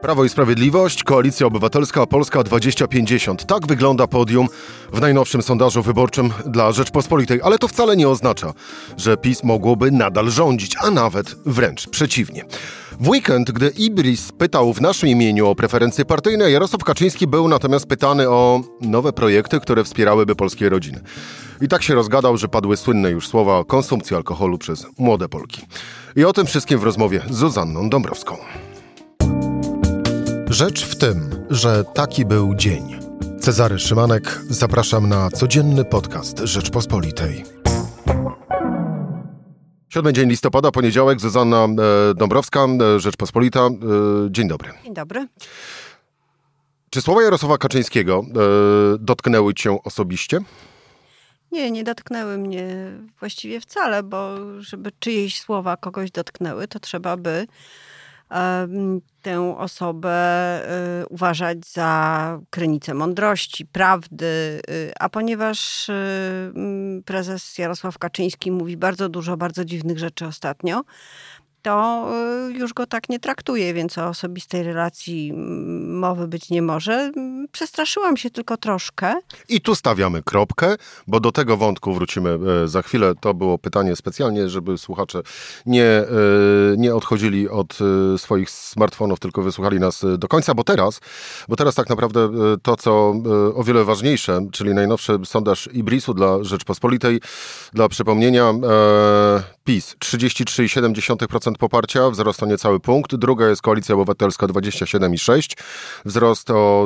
Prawo i Sprawiedliwość, Koalicja Obywatelska Polska 2050. Tak wygląda podium w najnowszym sondażu wyborczym dla Rzeczpospolitej, ale to wcale nie oznacza, że PiS mogłoby nadal rządzić, a nawet wręcz przeciwnie. W weekend, gdy Ibris pytał w naszym imieniu o preferencje partyjne, Jarosław Kaczyński był natomiast pytany o nowe projekty, które wspierałyby polskie rodziny. I tak się rozgadał, że padły słynne już słowa o konsumpcji alkoholu przez młode Polki. I o tym wszystkim w rozmowie z Zuzanną Dąbrowską. Rzecz w tym, że taki był dzień. Cezary Szymanek, zapraszam na codzienny podcast Rzeczpospolitej. Siódmy dzień listopada, poniedziałek, Zuzanna e, Dąbrowska, e, Rzeczpospolita. E, dzień dobry. Dzień dobry. Czy słowa Jarosława Kaczyńskiego dotknęły cię osobiście? Nie, nie dotknęły mnie właściwie wcale, bo żeby czyjeś słowa kogoś dotknęły, to trzeba by tę osobę y, uważać za krynicę mądrości, prawdy, y, a ponieważ y, prezes Jarosław Kaczyński mówi bardzo dużo bardzo dziwnych rzeczy ostatnio, to już go tak nie traktuje, więc o osobistej relacji mowy być nie może. Przestraszyłam się tylko troszkę. I tu stawiamy kropkę, bo do tego wątku wrócimy e, za chwilę. To było pytanie specjalnie, żeby słuchacze nie, e, nie odchodzili od e, swoich smartfonów, tylko wysłuchali nas do końca, bo teraz, bo teraz tak naprawdę to, co o wiele ważniejsze, czyli najnowszy sondaż Ibrisu dla Rzeczpospolitej, dla przypomnienia, PiS 33,7% poparcia, wzrost o niecały punkt. Druga jest Koalicja Obywatelska 27,6%, wzrost o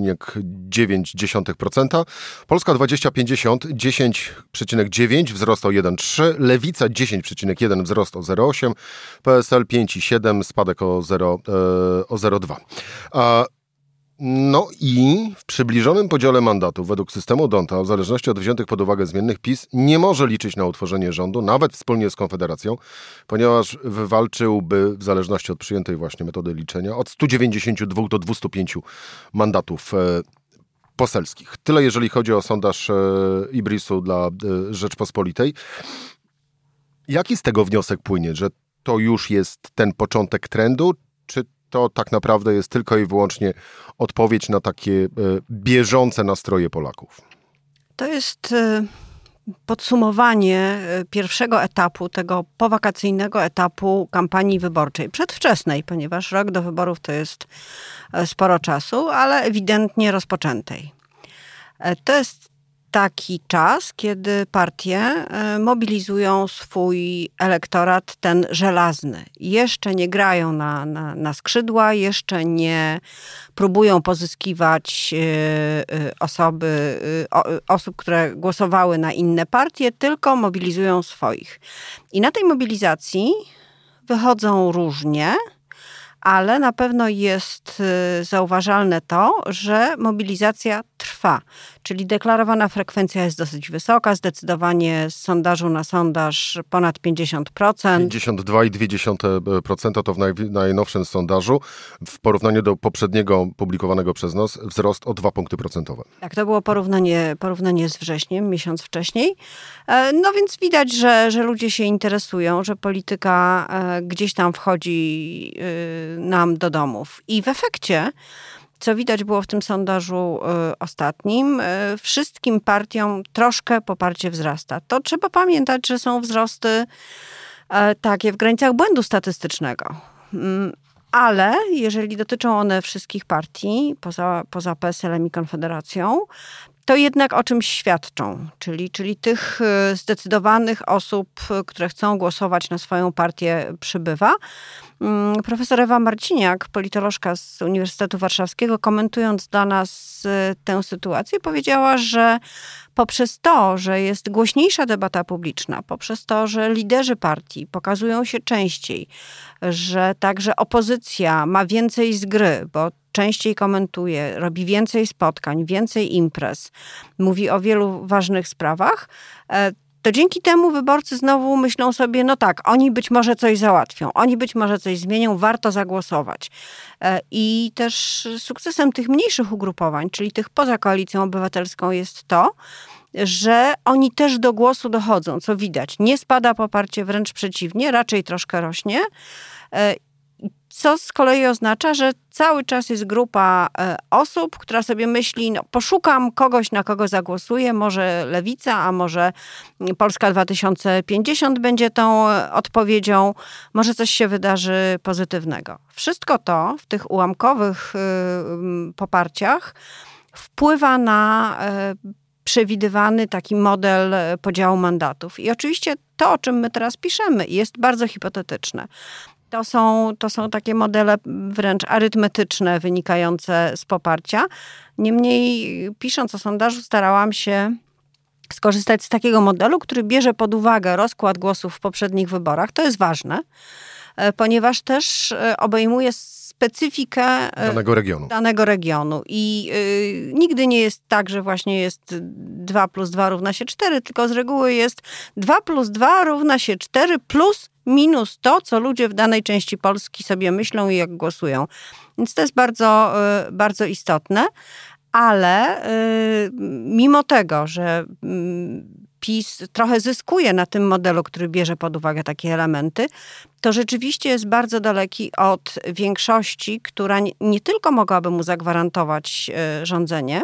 0,9%. Polska 2050 10,9%, wzrost o 1,3%. Lewica 10,1%, wzrost o 0,8%. PSL 5,7%, spadek o 0,2%. No i w przybliżonym podziale mandatów według systemu Donta, w zależności od wziętych pod uwagę zmiennych, PiS nie może liczyć na utworzenie rządu, nawet wspólnie z Konfederacją, ponieważ wywalczyłby, w zależności od przyjętej właśnie metody liczenia, od 192 do 205 mandatów e, poselskich. Tyle jeżeli chodzi o sondaż e, Ibrisu dla e, Rzeczpospolitej. Jaki z tego wniosek płynie, że to już jest ten początek trendu, czy to tak naprawdę jest tylko i wyłącznie odpowiedź na takie e, bieżące nastroje Polaków? To jest e, podsumowanie e, pierwszego etapu, tego powakacyjnego etapu kampanii wyborczej. Przedwczesnej, ponieważ rok do wyborów to jest sporo czasu, ale ewidentnie rozpoczętej. To jest taki czas, kiedy partie e, mobilizują swój elektorat, ten żelazny. Jeszcze nie grają na, na, na skrzydła, jeszcze nie próbują pozyskiwać e, e, osoby, osób, które głosowały na inne partie, tylko mobilizują swoich. I na tej mobilizacji wychodzą różnie ale na pewno jest zauważalne to, że mobilizacja trwa. Czyli deklarowana frekwencja jest dosyć wysoka, zdecydowanie z sondażu na sondaż ponad 50%. 52,2% to w naj, najnowszym sondażu. W porównaniu do poprzedniego publikowanego przez nas wzrost o 2 punkty procentowe. Tak, to było porównanie, porównanie z wrześniem, miesiąc wcześniej. E, no więc widać, że, że ludzie się interesują, że polityka e, gdzieś tam wchodzi e, nam do domów. I w efekcie co widać było w tym sondażu y, ostatnim, y, wszystkim partiom troszkę poparcie wzrasta. To trzeba pamiętać, że są wzrosty y, takie w granicach błędu statystycznego. Mm, ale jeżeli dotyczą one wszystkich partii, poza, poza PSL-em i Konfederacją, to jednak o czymś świadczą, czyli, czyli tych zdecydowanych osób, które chcą głosować na swoją partię, przybywa. Mm, profesor Ewa Marciniak, politolożka z Uniwersytetu Warszawskiego, komentując dla nas y, tę sytuację, powiedziała, że poprzez to, że jest głośniejsza debata publiczna, poprzez to, że liderzy partii pokazują się częściej, że także opozycja ma więcej z gry, bo częściej komentuje, robi więcej spotkań, więcej imprez, mówi o wielu ważnych sprawach, e, to dzięki temu wyborcy znowu myślą sobie, no tak, oni być może coś załatwią, oni być może coś zmienią, warto zagłosować. E, I też sukcesem tych mniejszych ugrupowań, czyli tych poza koalicją obywatelską, jest to, że oni też do głosu dochodzą, co widać. Nie spada poparcie, wręcz przeciwnie, raczej troszkę rośnie. E, co z kolei oznacza, że cały czas jest grupa e, osób, która sobie myśli, no poszukam kogoś, na kogo zagłosuję, może Lewica, a może Polska 2050 będzie tą e, odpowiedzią, może coś się wydarzy pozytywnego. Wszystko to w tych ułamkowych y, poparciach wpływa na e, przewidywany taki model podziału mandatów. I oczywiście to, o czym my teraz piszemy, jest bardzo hipotetyczne. To są, to są takie modele wręcz arytmetyczne, wynikające z poparcia. Niemniej, pisząc o sondażu, starałam się skorzystać z takiego modelu, który bierze pod uwagę rozkład głosów w poprzednich wyborach. To jest ważne, e, ponieważ też e, obejmuje specyfikę e, danego regionu. Danego regionu. I y, nigdy nie jest tak, że właśnie jest 2 plus 2 równa się 4, tylko z reguły jest 2 plus 2 równa się 4 plus minus to, co ludzie w danej części Polski sobie myślą i jak głosują. Więc to jest bardzo, y, bardzo istotne. Ale y, mimo tego, że mm, PiS trochę zyskuje na tym modelu, który bierze pod uwagę takie elementy, to rzeczywiście jest bardzo daleki od większości, która nie, nie tylko mogłaby mu zagwarantować y, rządzenie,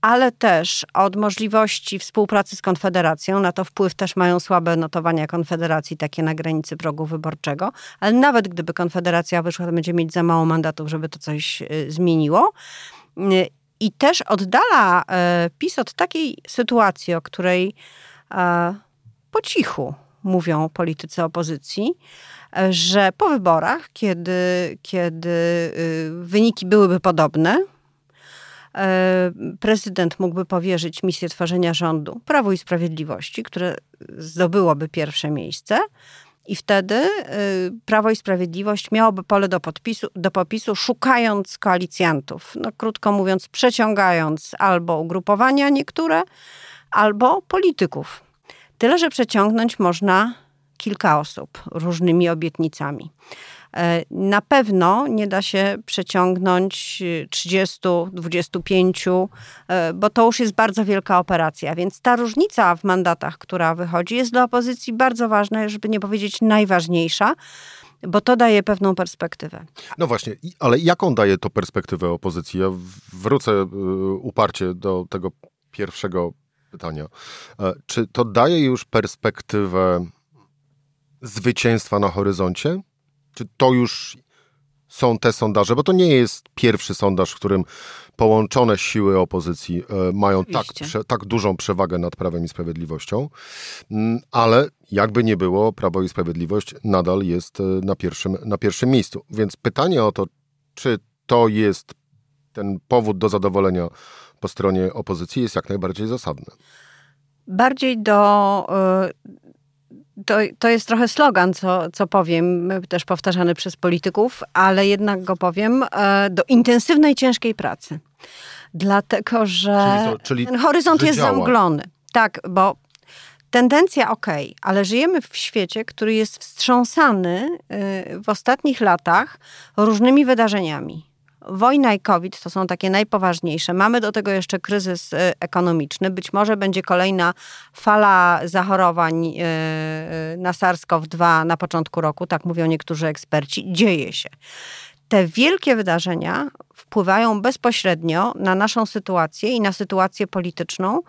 ale też od możliwości współpracy z Konfederacją. Na to wpływ też mają słabe notowania Konfederacji, takie na granicy progu wyborczego. Ale nawet gdyby Konfederacja wyszła, to będzie mieć za mało mandatów, żeby to coś y, zmieniło. Y, I też oddala y, PiS od takiej sytuacji, o której po cichu mówią politycy opozycji, że po wyborach, kiedy, kiedy wyniki byłyby podobne, prezydent mógłby powierzyć misję tworzenia rządu Prawu i Sprawiedliwości, które zdobyłoby pierwsze miejsce. I wtedy e, Prawo i Sprawiedliwość miałoby pole do, podpisu, do popisu, szukając koalicjantów. No, krótko mówiąc, przeciągając albo ugrupowania niektóre, albo polityków. Tyle, że przeciągnąć można kilka osób różnymi obietnicami. E, na pewno nie da się przeciągnąć 30, 25, e, bo to już jest bardzo wielka operacja. Więc ta różnica w mandatach, która wychodzi, jest dla opozycji bardzo ważna, żeby nie powiedzieć najważniejsza bo to daje pewną perspektywę. No właśnie, ale jaką daje to perspektywę opozycji? Ja wrócę uparcie do tego pierwszego pytania. E, czy to daje już perspektywę zwycięstwa na horyzoncie? Czy to już są te sondaże? Bo to nie jest pierwszy sondaż, w którym połączone siły opozycji e, mają tak, tak dużą przewagę nad Prawem i Sprawiedliwością, mm, ale jakby nie było, Prawo i Sprawiedliwość nadal jest e, na pierwszym, na pierwszym miejscu. Więc pytanie o to, czy to jest ten powód do zadowolenia po stronie opozycji, jest jak najbardziej zasadne. Bardziej do e, to, to jest trochę slogan, co, co powiem, też powtarzany przez polityków, ale jednak go powiem, e, do intensywnej, ciężkiej pracy. Dlatego, że czyli horyzont jest działa. zamglony. Tak, bo tendencja ok, ale żyjemy w świecie, który jest wstrząsany e, w ostatnich latach różnymi wydarzeniami wojna i COVID to są takie najpoważniejsze. Mamy do tego jeszcze kryzys e, ekonomiczny. Być może będzie kolejna fala zachorowań e, e, na SARS-CoV-2 na początku roku, tak mówią niektórzy eksperci. Dzieje się. Te wielkie wydarzenia wpływają bezpośrednio na naszą sytuację i na sytuację polityczną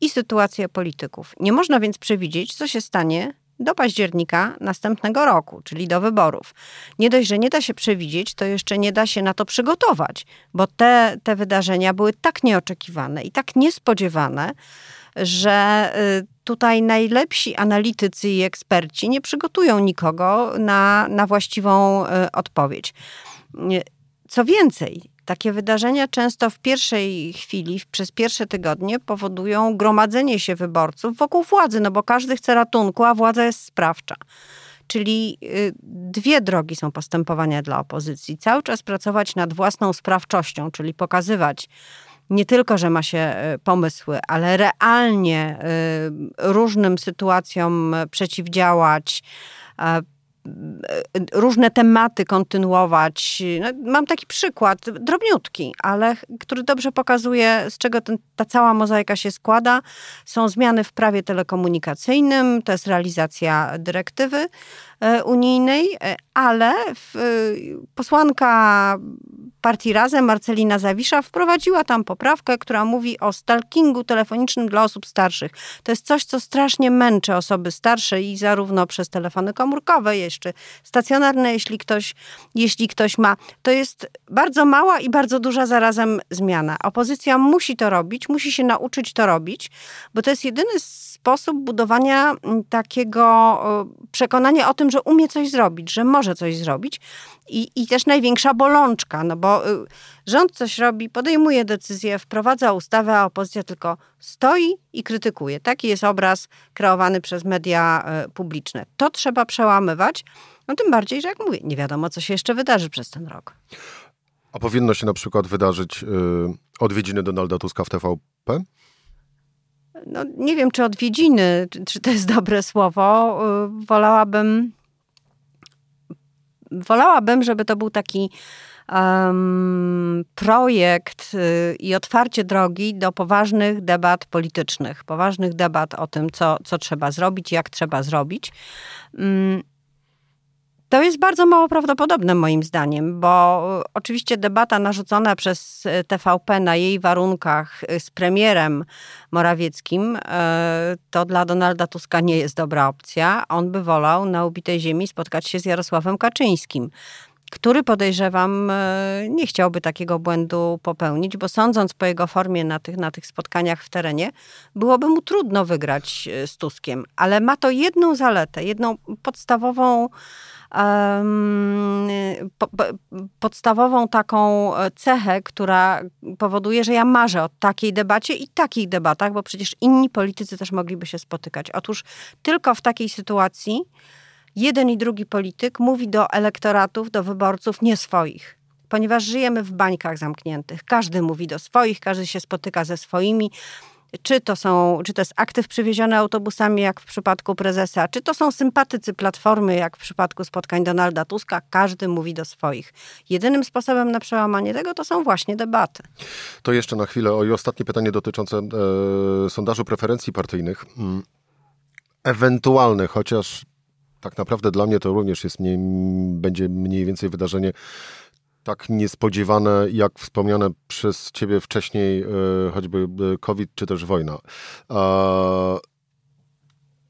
i sytuację polityków. Nie można więc przewidzieć, co się stanie do października następnego roku, czyli do wyborów. Nie dość, że nie da się przewidzieć, to jeszcze nie da się na to przygotować, bo te, te wydarzenia były tak nieoczekiwane i tak niespodziewane, że y, tutaj najlepsi analitycy i eksperci nie przygotują nikogo na, na właściwą y, odpowiedź. Y, co więcej, takie wydarzenia często w pierwszej chwili, przez pierwsze tygodnie powodują gromadzenie się wyborców wokół władzy, no bo każdy chce ratunku, a władza jest sprawcza. Czyli y, dwie drogi są postępowania dla opozycji. Cały czas pracować nad własną sprawczością, czyli pokazywać nie tylko, że ma się y, pomysły, ale realnie y, różnym sytuacjom przeciwdziałać, różne tematy kontynuować. No, mam taki przykład, drobniutki, ale który dobrze pokazuje, z czego ten, ta cała mozaika się składa. Są zmiany w prawie telekomunikacyjnym, to jest realizacja dyrektywy e, unijnej, e, ale w, e, posłanka partii Razem, Marcelina Zawisza, wprowadziła tam poprawkę, która mówi o stalkingu telefonicznym dla osób starszych. To jest coś, co strasznie męczy osoby starsze i zarówno przez telefony komórkowe, jeszcze stacjonarne, jeśli ktoś, jeśli ktoś ma. To jest bardzo mała i bardzo duża zarazem zmiana. Opozycja musi to robić, musi się nauczyć to robić, bo to jest jedyny sposób budowania takiego przekonania o tym, że umie coś zrobić, że może coś zrobić. I, i też największa bolączka, no bo y, rząd coś robi, podejmuje decyzję, wprowadza ustawę, a opozycja tylko stoi i krytykuje. Taki jest obraz kreowany przez media y, publiczne. To trzeba przełamywać, no tym bardziej, że jak mówię, nie wiadomo, co się jeszcze wydarzy przez ten rok. A powinno się na przykład wydarzyć yy, odwiedziny Donalda Tuska w TVP? No, nie wiem, czy odwiedziny, czy, czy to jest dobre słowo. Yy, wolałabym wolałabym, żeby to był taki um, projekt y, i otwarcie drogi do poważnych debat politycznych, poważnych debat o tym, co, co trzeba zrobić, jak trzeba zrobić. Um, to jest bardzo mało prawdopodobne moim zdaniem, bo oczywiście debata narzucona przez TVP na jej warunkach z premierem Morawieckim to dla Donalda Tuska nie jest dobra opcja. On by wolał na ubitej ziemi spotkać się z Jarosławem Kaczyńskim który podejrzewam e, nie chciałby takiego błędu popełnić, bo sądząc po jego formie na tych, na tych spotkaniach w terenie, byłoby mu trudno wygrać e, z Tuskiem. Ale ma to jedną zaletę, jedną podstawową po, po, podstawową taką e, cechę, która powoduje, że ja marzę o takiej debacie i takich debatach, bo przecież inni politycy też mogliby się spotykać. Otóż tylko w takiej sytuacji jeden i drugi polityk mówi do elektoratów, do wyborców nie swoich ponieważ żyjemy w bańkach zamkniętych. Każdy mówi do swoich, każdy się spotyka ze swoimi. Czy to, są, czy to jest aktyw przywieziony autobusami, jak w przypadku prezesa, czy to są sympatycy Platformy, jak w przypadku spotkań Donalda Tuska, każdy mówi do swoich. Jedynym sposobem na przełamanie tego to są właśnie debaty. To jeszcze na chwilę o i ostatnie pytanie dotyczące e, sondażu preferencji partyjnych. Mm. Ewentualne, chociaż tak naprawdę dla mnie to również jest mniej, będzie mniej więcej wydarzenie tak niespodziewane, jak wspomniane przez ciebie wcześniej, e, choćby e, COVID czy też wojna.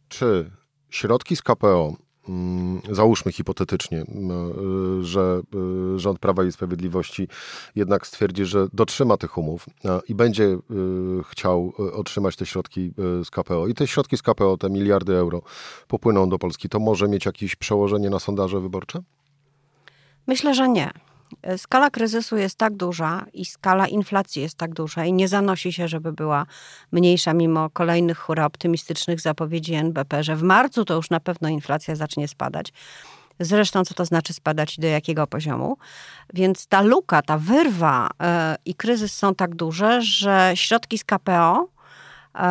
Czy środki z KPO, załóżmy hipotetycznie, że e, rząd Prawa i Sprawiedliwości jednak stwierdzi, że dotrzyma tych umów i będzie chciał otrzymać te środki z KPO i te środki z KPO, te miliardy euro popłyną do Polski, to może mieć jakieś przełożenie na sondaże wyborcze? Myślę, że nie. Skala kryzysu jest tak duża i skala inflacji jest tak duża i nie zanosi się, żeby była mniejsza mimo kolejnych hura optymistycznych zapowiedzi NBP, że w marcu to już na pewno inflacja zacznie spadać. Zresztą, co to znaczy spadać i do jakiego poziomu. Więc ta luka, ta wyrwa yy, i kryzys są tak duże, że środki z KPO yy,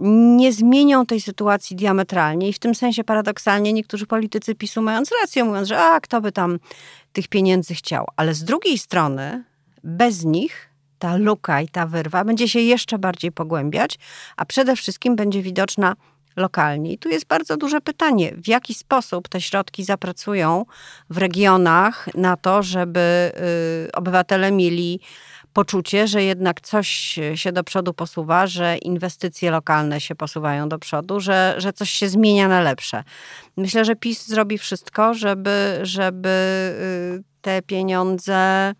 nie zmienią tej sytuacji diametralnie i w tym sensie paradoksalnie niektórzy politycy PiSu mając rację, mówiąc, że a, kto by tam tych pieniędzy chciał. Ale z drugiej strony bez nich ta luka i ta wyrwa będzie się jeszcze bardziej pogłębiać, a przede wszystkim będzie widoczna lokalnie. I tu jest bardzo duże pytanie, w jaki sposób te środki zapracują w regionach na to, żeby y, obywatele mieli poczucie, że jednak coś się do przodu posuwa, że inwestycje lokalne się posuwają do przodu, że, że coś się zmienia na lepsze. Myślę, że PiS zrobi wszystko, żeby, żeby y, te pieniądze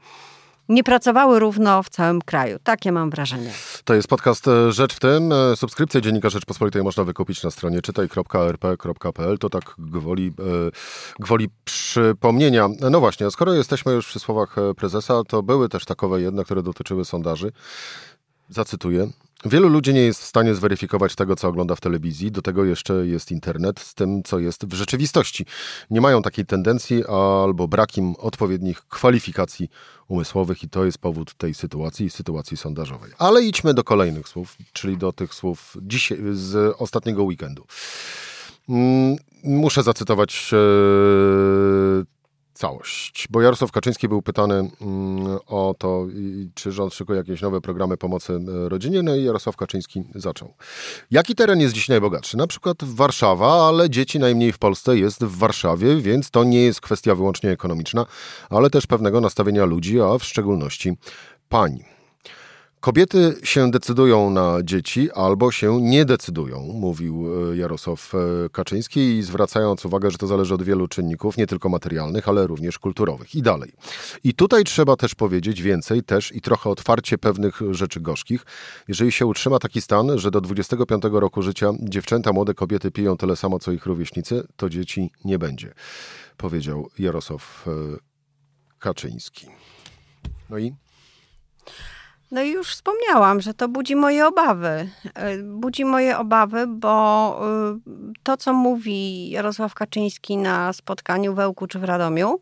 nie pracowały równo w całym kraju. Takie mam wrażenie. To jest podcast e, Rzecz w tym. E, subskrypcję Dziennika Rzeczpospolitej można wykupić na stronie czytaj.rp.pl. To tak gwoli, e, gwoli przypomnienia. No właśnie, skoro jesteśmy już przy słowach prezesa, to były też takowe jedne, które dotyczyły sondaży. Zacytuję. Wielu ludzi nie jest w stanie zweryfikować tego, co ogląda w telewizji. Do tego jeszcze jest internet z tym, co jest w rzeczywistości. Nie mają takiej tendencji albo brak im odpowiednich kwalifikacji umysłowych i to jest powód tej sytuacji sytuacji sondażowej. Ale idźmy do kolejnych słów, czyli do tych słów dzisiaj, z ostatniego weekendu. Mm, muszę zacytować e. Bo Jarosław Kaczyński był pytany mm, o to, czy rząd szykuje jakieś nowe programy pomocy e, rodzinie, no i Jarosław Kaczyński zaczął. Jaki teren jest dziś najbogatszy? Na przykład Warszawa, ale dzieci najmniej w Polsce jest w Warszawie, więc to nie jest kwestia wyłącznie ekonomiczna, ale też pewnego nastawienia ludzi, a w szczególności pań. Kobiety się decydują na dzieci albo się nie decydują, mówił e, Jarosław e, Kaczyński i zwracając uwagę, że to zależy od wielu czynników, nie tylko materialnych, ale również kulturowych i dalej. I tutaj trzeba też powiedzieć więcej też i trochę otwarcie pewnych rzeczy gorzkich. Jeżeli się utrzyma taki stan, że do 25 roku życia dziewczęta, młode kobiety piją tyle samo co ich rówieśnicy, to dzieci nie będzie, powiedział Jarosław e, Kaczyński. No i no i już wspomniałam, że to budzi moje obawy. E, budzi moje obawy, bo y, to, co mówi Jarosław Kaczyński na spotkaniu w Ełku czy w Radomiu,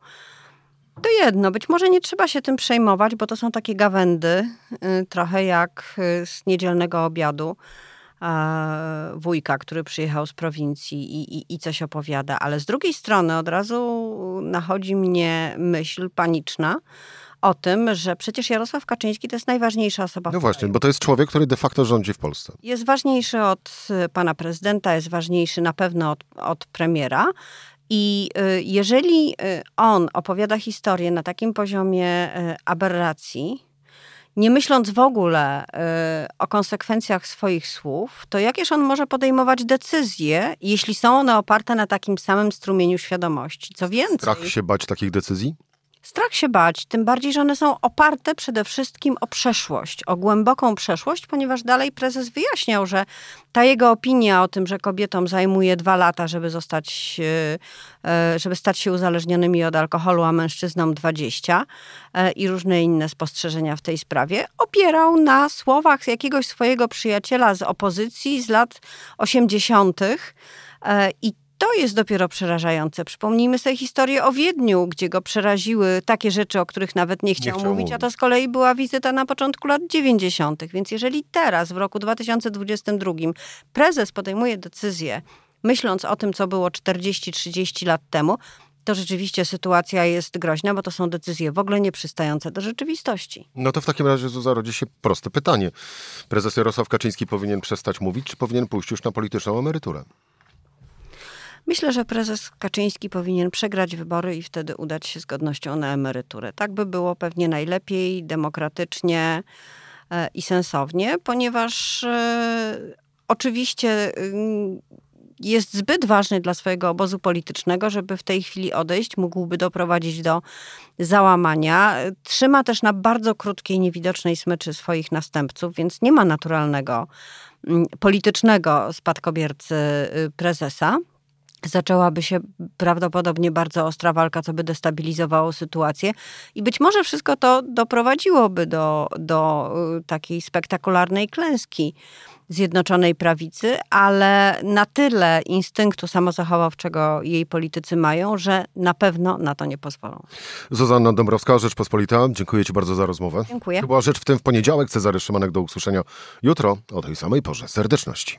to jedno. Być może nie trzeba się tym przejmować, bo to są takie gawędy, y, trochę jak y, z niedzielnego obiadu wujka, który przyjechał z prowincji i, i, i coś opowiada. Ale z drugiej strony od razu nachodzi mnie myśl paniczna, o tym, że przecież Jarosław Kaczyński to jest najważniejsza osoba. No właśnie, bo to jest człowiek, który de facto rządzi w Polsce. Jest ważniejszy od y, pana prezydenta, jest ważniejszy na pewno od, od premiera. I y, jeżeli y, on opowiada historię na takim poziomie aberracji, nie myśląc w ogóle o konsekwencjach swoich słów, to jakież on może podejmować decyzje, jeśli są one oparte na takim samym strumieniu świadomości? Co więcej. Strach się bać takich decyzji? Strach się bać, tym bardziej, że one są oparte przede wszystkim o przeszłość, o głęboką przeszłość, ponieważ dalej prezes wyjaśniał, że ta jego opinia o tym, że kobietom zajmuje dwa lata, żeby zostać, e, e, żeby stać się uzależnionymi od alkoholu, a mężczyznom 20 e, i różne inne spostrzeżenia w tej sprawie, opierał na słowach jakiegoś swojego przyjaciela z opozycji z lat 80. I to jest dopiero przerażające. Przypomnijmy sobie historię o Wiedniu, gdzie go przeraziły takie rzeczy, o których nawet nie chciał, nie chciał mówić, mówić, a to z kolei była wizyta na początku lat 90. Więc jeżeli teraz, w roku 2022, prezes podejmuje decyzję, myśląc o tym, co było 40-30 lat temu, to rzeczywiście sytuacja jest groźna, bo to są decyzje w ogóle nieprzystające do rzeczywistości. No to w takim razie Zuza rodzi się proste pytanie. Prezes Jarosław Kaczyński powinien przestać mówić, czy powinien pójść już na polityczną emeryturę? Myślę, że prezes Kaczyński powinien przegrać wybory i wtedy udać się z godnością na emeryturę. Tak by było pewnie najlepiej, demokratycznie e, i sensownie, ponieważ e, oczywiście y, jest zbyt ważny dla swojego obozu politycznego, żeby w tej chwili odejść, mógłby doprowadzić do załamania. Trzyma też na bardzo krótkiej, niewidocznej smyczy swoich następców, więc nie ma naturalnego mm, politycznego spadkobiercy y, prezesa zaczęłaby się prawdopodobnie bardzo ostra walka, co by destabilizowało sytuację. I być może wszystko to doprowadziłoby do, do y, takiej spektakularnej klęski Zjednoczonej Prawicy, ale na tyle instynktu samozachowawczego jej politycy mają, że na pewno na to nie pozwolą. Zuzanna Dąbrowska, Rzeczpospolita, dziękuję Ci bardzo za rozmowę. Dziękuję. Była Rzecz w tym w poniedziałek. Cezary Szymanek do usłyszenia jutro o tej samej porze. Serdeczności.